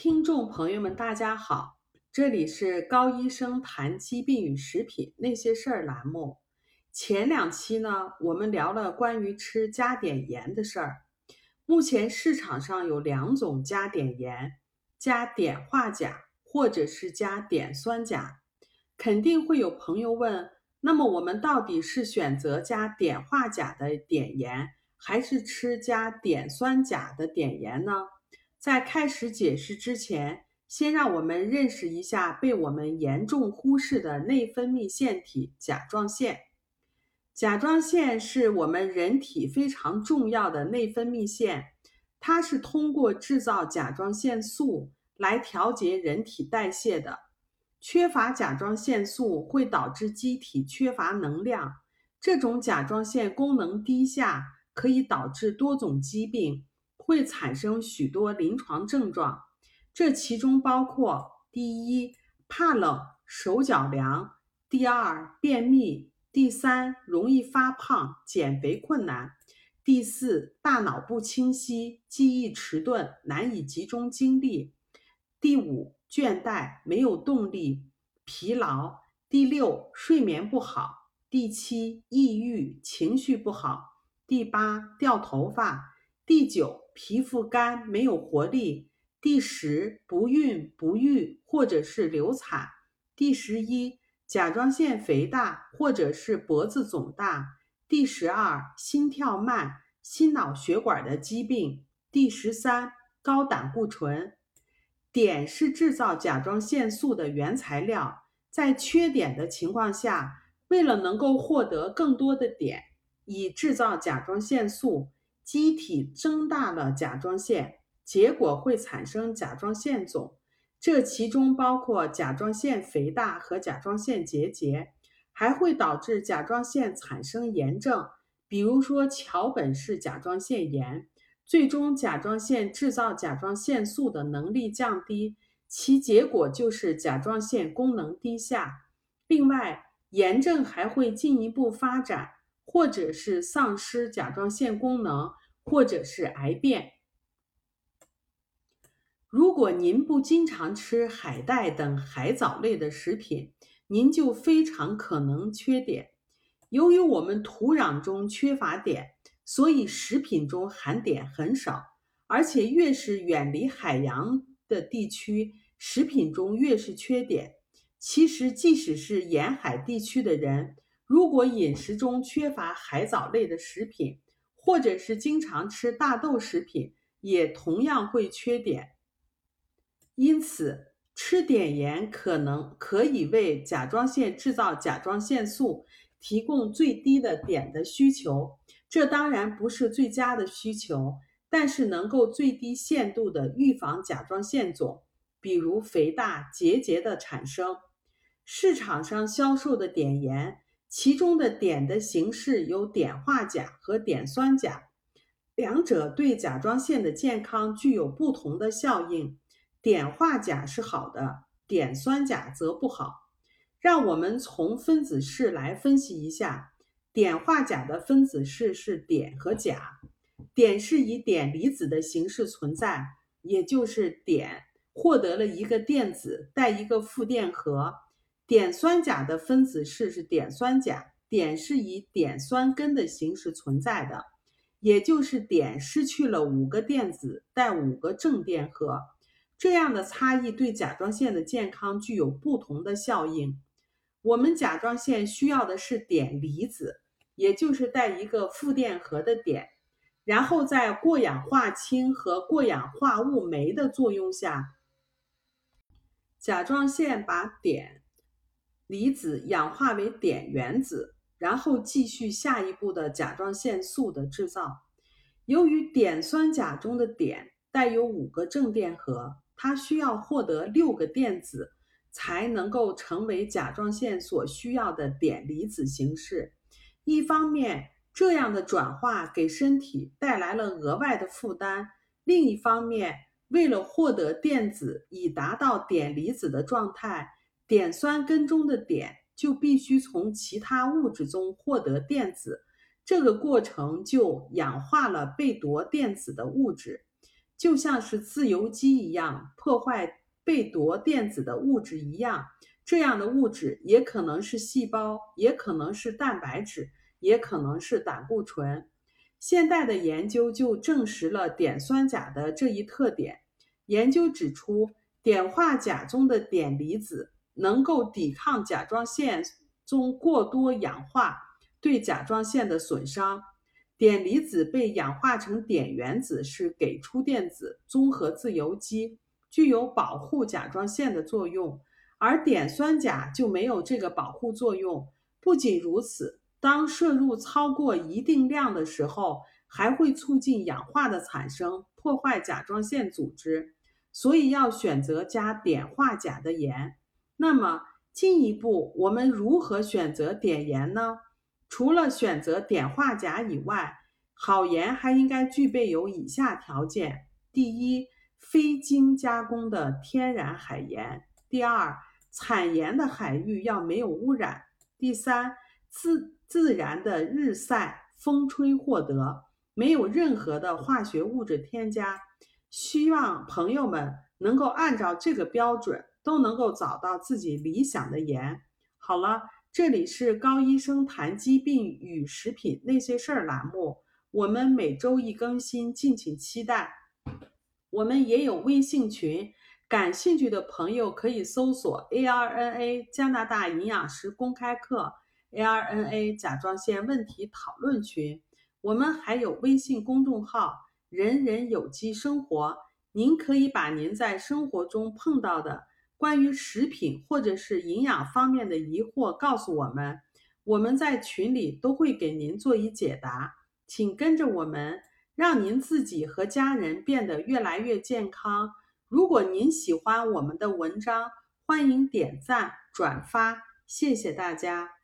听众朋友们，大家好，这里是高医生谈疾病与食品那些事儿栏目。前两期呢，我们聊了关于吃加碘盐的事儿。目前市场上有两种加碘盐，加碘化钾或者是加碘酸钾。肯定会有朋友问，那么我们到底是选择加碘化钾的碘盐，还是吃加碘酸钾的碘盐呢？在开始解释之前，先让我们认识一下被我们严重忽视的内分泌腺体——甲状腺。甲状腺是我们人体非常重要的内分泌腺，它是通过制造甲状腺素来调节人体代谢的。缺乏甲状腺素会导致机体缺乏能量，这种甲状腺功能低下可以导致多种疾病。会产生许多临床症状，这其中包括：第一，怕冷、手脚凉；第二，便秘；第三，容易发胖、减肥困难；第四，大脑不清晰、记忆迟钝、难以集中精力；第五，倦怠、没有动力、疲劳；第六，睡眠不好；第七，抑郁、情绪不好；第八，掉头发；第九。皮肤干没有活力。第十，不孕不育或者是流产。第十一，甲状腺肥大或者是脖子肿大。第十二，心跳慢、心脑血管的疾病。第十三，高胆固醇。碘是制造甲状腺素的原材料，在缺碘的情况下，为了能够获得更多的碘，以制造甲状腺素。机体增大了甲状腺，结果会产生甲状腺肿，这其中包括甲状腺肥大和甲状腺结节，还会导致甲状腺产生炎症，比如说桥本氏甲状腺炎。最终，甲状腺制造甲状腺素的能力降低，其结果就是甲状腺功能低下。另外，炎症还会进一步发展。或者是丧失甲状腺功能，或者是癌变。如果您不经常吃海带等海藻类的食品，您就非常可能缺碘。由于我们土壤中缺乏碘，所以食品中含碘很少。而且越是远离海洋的地区，食品中越是缺碘。其实，即使是沿海地区的人。如果饮食中缺乏海藻类的食品，或者是经常吃大豆食品，也同样会缺碘。因此，吃碘盐可能可以为甲状腺制造甲状腺素提供最低的碘的需求。这当然不是最佳的需求，但是能够最低限度的预防甲状腺肿，比如肥大、结节的产生。市场上销售的碘盐。其中的碘的形式有碘化钾和碘酸钾，两者对甲状腺的健康具有不同的效应。碘化钾是好的，碘酸钾则不好。让我们从分子式来分析一下，碘化钾的分子式是碘和钾，碘是以碘离子的形式存在，也就是碘获得了一个电子带一个负电荷。碘酸钾的分子式是碘酸钾，碘是以碘酸根的形式存在的，也就是碘失去了五个电子，带五个正电荷。这样的差异对甲状腺的健康具有不同的效应。我们甲状腺需要的是碘离子，也就是带一个负电荷的碘，然后在过氧化氢和过氧化物酶的作用下，甲状腺把碘。离子氧化为碘原子，然后继续下一步的甲状腺素的制造。由于碘酸钾中的碘带有五个正电荷，它需要获得六个电子才能够成为甲状腺所需要的碘离子形式。一方面，这样的转化给身体带来了额外的负担；另一方面，为了获得电子以达到碘离子的状态。碘酸根中的碘就必须从其他物质中获得电子，这个过程就氧化了被夺电子的物质。就像是自由基一样，破坏被夺电子的物质一样。这样的物质也可能是细胞，也可能是蛋白质，也可能是胆固醇。现代的研究就证实了碘酸钾的这一特点。研究指出，碘化钾中的碘离子能够抵抗甲状腺中过多氧化对甲状腺的损伤。碘离子被氧化成碘原子是给出电子综合自由基，具有保护甲状腺的作用，而碘酸钾就没有这个保护作用。不仅如此，当摄入超过一定量的时候，还会促进氧化的产生，破坏甲状腺组织。所以要选择加碘化钾的盐。那么进一步，我们如何选择碘盐呢？除了选择碘化钾以外，好盐还应该具备有以下条件：第一，非精加工的天然海盐；第二，产盐的海域要没有污染；第三，自自然的日晒、风吹获得，没有任何的化学物质添加。希望朋友们能够按照这个标准，都能够找到自己理想的盐。好了。这里是高医生谈疾病与食品那些事儿栏目，我们每周一更新，敬请期待。我们也有微信群，感兴趣的朋友可以搜索 ARNA 加拿大营养师公开课 ARNA 甲状腺问题讨论群。我们还有微信公众号“人人有机生活”，您可以把您在生活中碰到的。关于食品或者是营养方面的疑惑，告诉我们，我们在群里都会给您做一解答。请跟着我们，让您自己和家人变得越来越健康。如果您喜欢我们的文章，欢迎点赞转发，谢谢大家。